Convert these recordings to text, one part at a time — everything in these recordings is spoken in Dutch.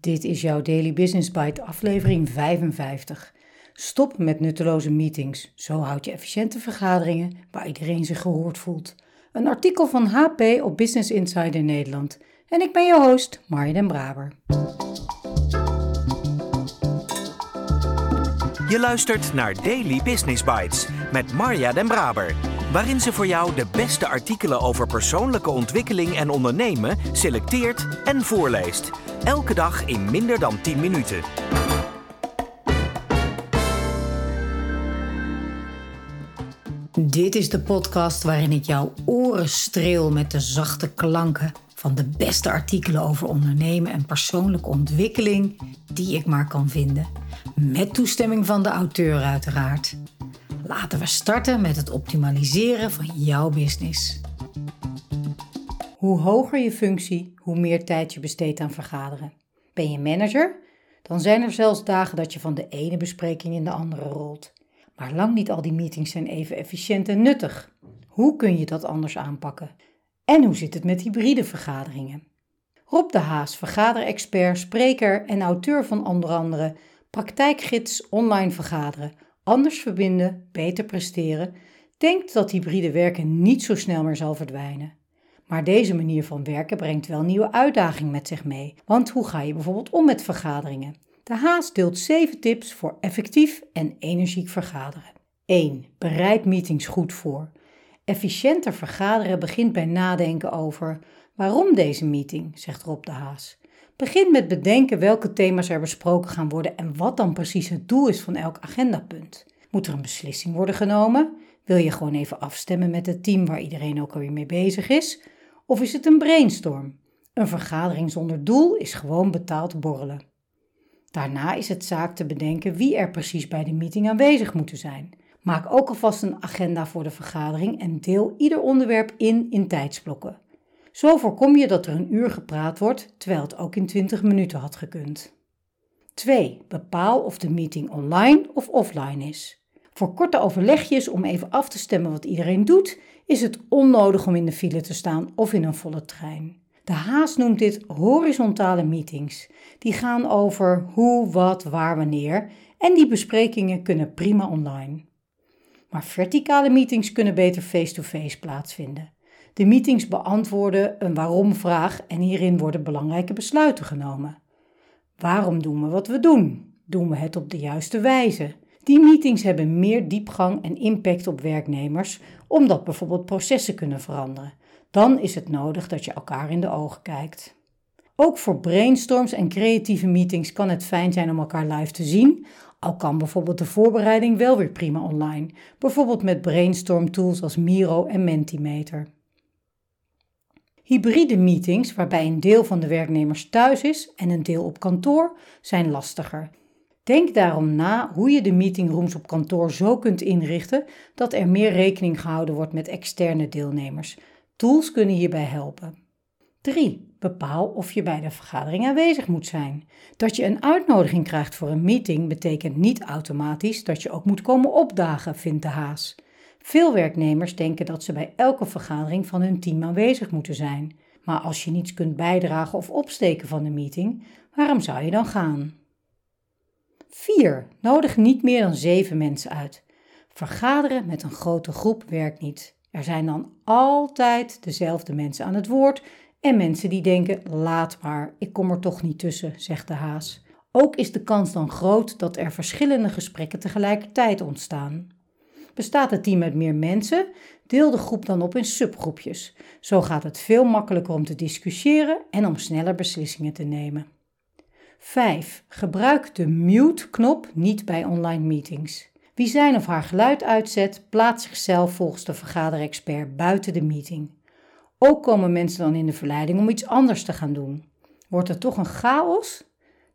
Dit is jouw Daily Business Bite aflevering 55. Stop met nutteloze meetings. Zo houd je efficiënte vergaderingen waar iedereen zich gehoord voelt. Een artikel van HP op Business Insider Nederland. En ik ben je host, Marja den Braber. Je luistert naar Daily Business Bites met Marja den Braber waarin ze voor jou de beste artikelen over persoonlijke ontwikkeling en ondernemen selecteert en voorleest. Elke dag in minder dan 10 minuten. Dit is de podcast waarin ik jouw oren streel met de zachte klanken van de beste artikelen over ondernemen en persoonlijke ontwikkeling die ik maar kan vinden. Met toestemming van de auteur uiteraard. Laten we starten met het optimaliseren van jouw business. Hoe hoger je functie, hoe meer tijd je besteedt aan vergaderen. Ben je manager? Dan zijn er zelfs dagen dat je van de ene bespreking in de andere rolt. Maar lang niet al die meetings zijn even efficiënt en nuttig. Hoe kun je dat anders aanpakken? En hoe zit het met hybride vergaderingen? Rob de Haas, vergaderexpert, spreker en auteur van onder andere Praktijkgids Online Vergaderen anders verbinden, beter presteren, denkt dat hybride werken niet zo snel meer zal verdwijnen. Maar deze manier van werken brengt wel nieuwe uitdagingen met zich mee. Want hoe ga je bijvoorbeeld om met vergaderingen? De Haas deelt 7 tips voor effectief en energiek vergaderen. 1. Bereid meetings goed voor. Efficiënter vergaderen begint bij nadenken over waarom deze meeting, zegt Rob de Haas. Begin met bedenken welke thema's er besproken gaan worden en wat dan precies het doel is van elk agendapunt. Moet er een beslissing worden genomen? Wil je gewoon even afstemmen met het team waar iedereen ook alweer mee bezig is? Of is het een brainstorm? Een vergadering zonder doel is gewoon betaald borrelen. Daarna is het zaak te bedenken wie er precies bij de meeting aanwezig moeten zijn. Maak ook alvast een agenda voor de vergadering en deel ieder onderwerp in in tijdsblokken. Zo voorkom je dat er een uur gepraat wordt, terwijl het ook in 20 minuten had gekund. 2. Bepaal of de meeting online of offline is. Voor korte overlegjes om even af te stemmen wat iedereen doet, is het onnodig om in de file te staan of in een volle trein. De Haas noemt dit horizontale meetings. Die gaan over hoe, wat, waar, wanneer en die besprekingen kunnen prima online. Maar verticale meetings kunnen beter face-to-face -face plaatsvinden. De meetings beantwoorden een waarom-vraag en hierin worden belangrijke besluiten genomen. Waarom doen we wat we doen? Doen we het op de juiste wijze? Die meetings hebben meer diepgang en impact op werknemers, omdat bijvoorbeeld processen kunnen veranderen. Dan is het nodig dat je elkaar in de ogen kijkt. Ook voor brainstorms en creatieve meetings kan het fijn zijn om elkaar live te zien, al kan bijvoorbeeld de voorbereiding wel weer prima online, bijvoorbeeld met brainstorm tools als Miro en Mentimeter. Hybride meetings, waarbij een deel van de werknemers thuis is en een deel op kantoor, zijn lastiger. Denk daarom na hoe je de meetingrooms op kantoor zo kunt inrichten dat er meer rekening gehouden wordt met externe deelnemers. Tools kunnen hierbij helpen. 3. Bepaal of je bij de vergadering aanwezig moet zijn. Dat je een uitnodiging krijgt voor een meeting betekent niet automatisch dat je ook moet komen opdagen, vindt de Haas. Veel werknemers denken dat ze bij elke vergadering van hun team aanwezig moeten zijn. Maar als je niets kunt bijdragen of opsteken van de meeting, waarom zou je dan gaan? 4. Nodig niet meer dan 7 mensen uit. Vergaderen met een grote groep werkt niet. Er zijn dan altijd dezelfde mensen aan het woord en mensen die denken: laat maar, ik kom er toch niet tussen, zegt de haas. Ook is de kans dan groot dat er verschillende gesprekken tegelijkertijd ontstaan. Bestaat het team uit meer mensen, deel de groep dan op in subgroepjes. Zo gaat het veel makkelijker om te discussiëren en om sneller beslissingen te nemen. 5. Gebruik de mute-knop niet bij online meetings. Wie zijn of haar geluid uitzet, plaatst zichzelf volgens de vergaderexpert buiten de meeting. Ook komen mensen dan in de verleiding om iets anders te gaan doen. Wordt er toch een chaos?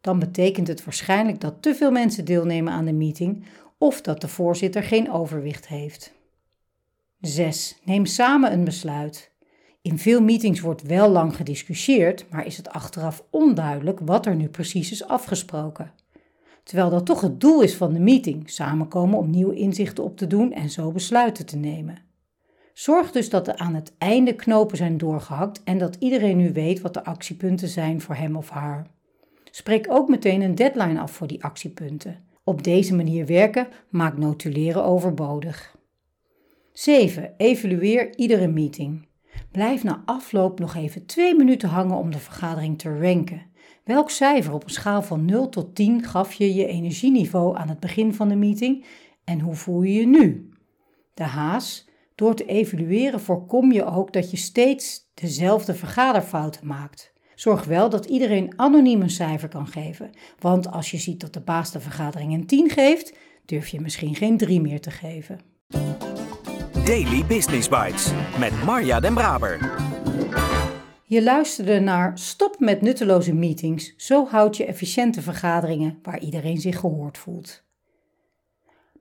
Dan betekent het waarschijnlijk dat te veel mensen deelnemen aan de meeting of dat de voorzitter geen overwicht heeft. 6. Neem samen een besluit. In veel meetings wordt wel lang gediscussieerd, maar is het achteraf onduidelijk wat er nu precies is afgesproken. Terwijl dat toch het doel is van de meeting: samenkomen om nieuwe inzichten op te doen en zo besluiten te nemen. Zorg dus dat er aan het einde knopen zijn doorgehakt en dat iedereen nu weet wat de actiepunten zijn voor hem of haar. Spreek ook meteen een deadline af voor die actiepunten. Op deze manier werken maakt notuleren overbodig. 7. Evalueer iedere meeting. Blijf na afloop nog even 2 minuten hangen om de vergadering te ranken. Welk cijfer op een schaal van 0 tot 10 gaf je je energieniveau aan het begin van de meeting en hoe voel je je nu? De haas. Door te evalueren voorkom je ook dat je steeds dezelfde vergaderfouten maakt. Zorg wel dat iedereen anoniem een cijfer kan geven, want als je ziet dat de baas de vergadering een 10 geeft, durf je misschien geen 3 meer te geven. Daily Business Bites met Marja Den Braber. Je luisterde naar Stop met nutteloze meetings, zo houd je efficiënte vergaderingen waar iedereen zich gehoord voelt.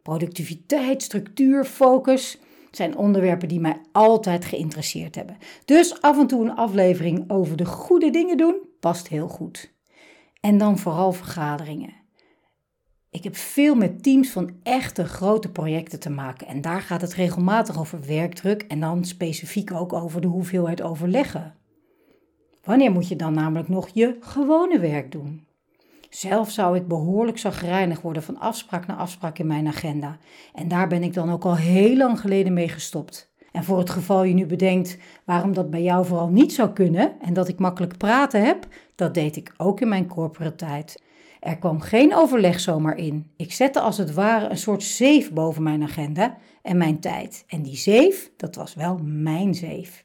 Productiviteit, structuur, focus zijn onderwerpen die mij altijd geïnteresseerd hebben. Dus af en toe een aflevering over de goede dingen doen past heel goed. En dan vooral vergaderingen. Ik heb veel met teams van echte grote projecten te maken en daar gaat het regelmatig over werkdruk en dan specifiek ook over de hoeveelheid overleggen. Wanneer moet je dan namelijk nog je gewone werk doen? Zelf zou ik behoorlijk zagrijnig worden van afspraak naar afspraak in mijn agenda. En daar ben ik dan ook al heel lang geleden mee gestopt. En voor het geval je nu bedenkt waarom dat bij jou vooral niet zou kunnen en dat ik makkelijk praten heb, dat deed ik ook in mijn corporate tijd. Er kwam geen overleg zomaar in. Ik zette als het ware een soort zeef boven mijn agenda en mijn tijd. En die zeef, dat was wel mijn zeef.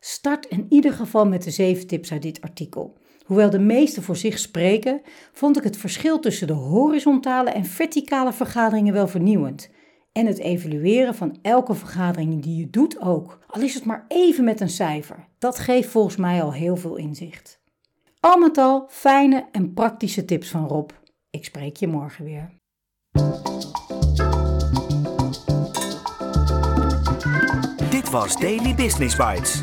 Start in ieder geval met de zeven tips uit dit artikel. Hoewel de meeste voor zich spreken, vond ik het verschil tussen de horizontale en verticale vergaderingen wel vernieuwend. En het evalueren van elke vergadering die je doet ook, al is het maar even met een cijfer. Dat geeft volgens mij al heel veel inzicht. Al met al fijne en praktische tips van Rob. Ik spreek je morgen weer. Dit was Daily Business Bites.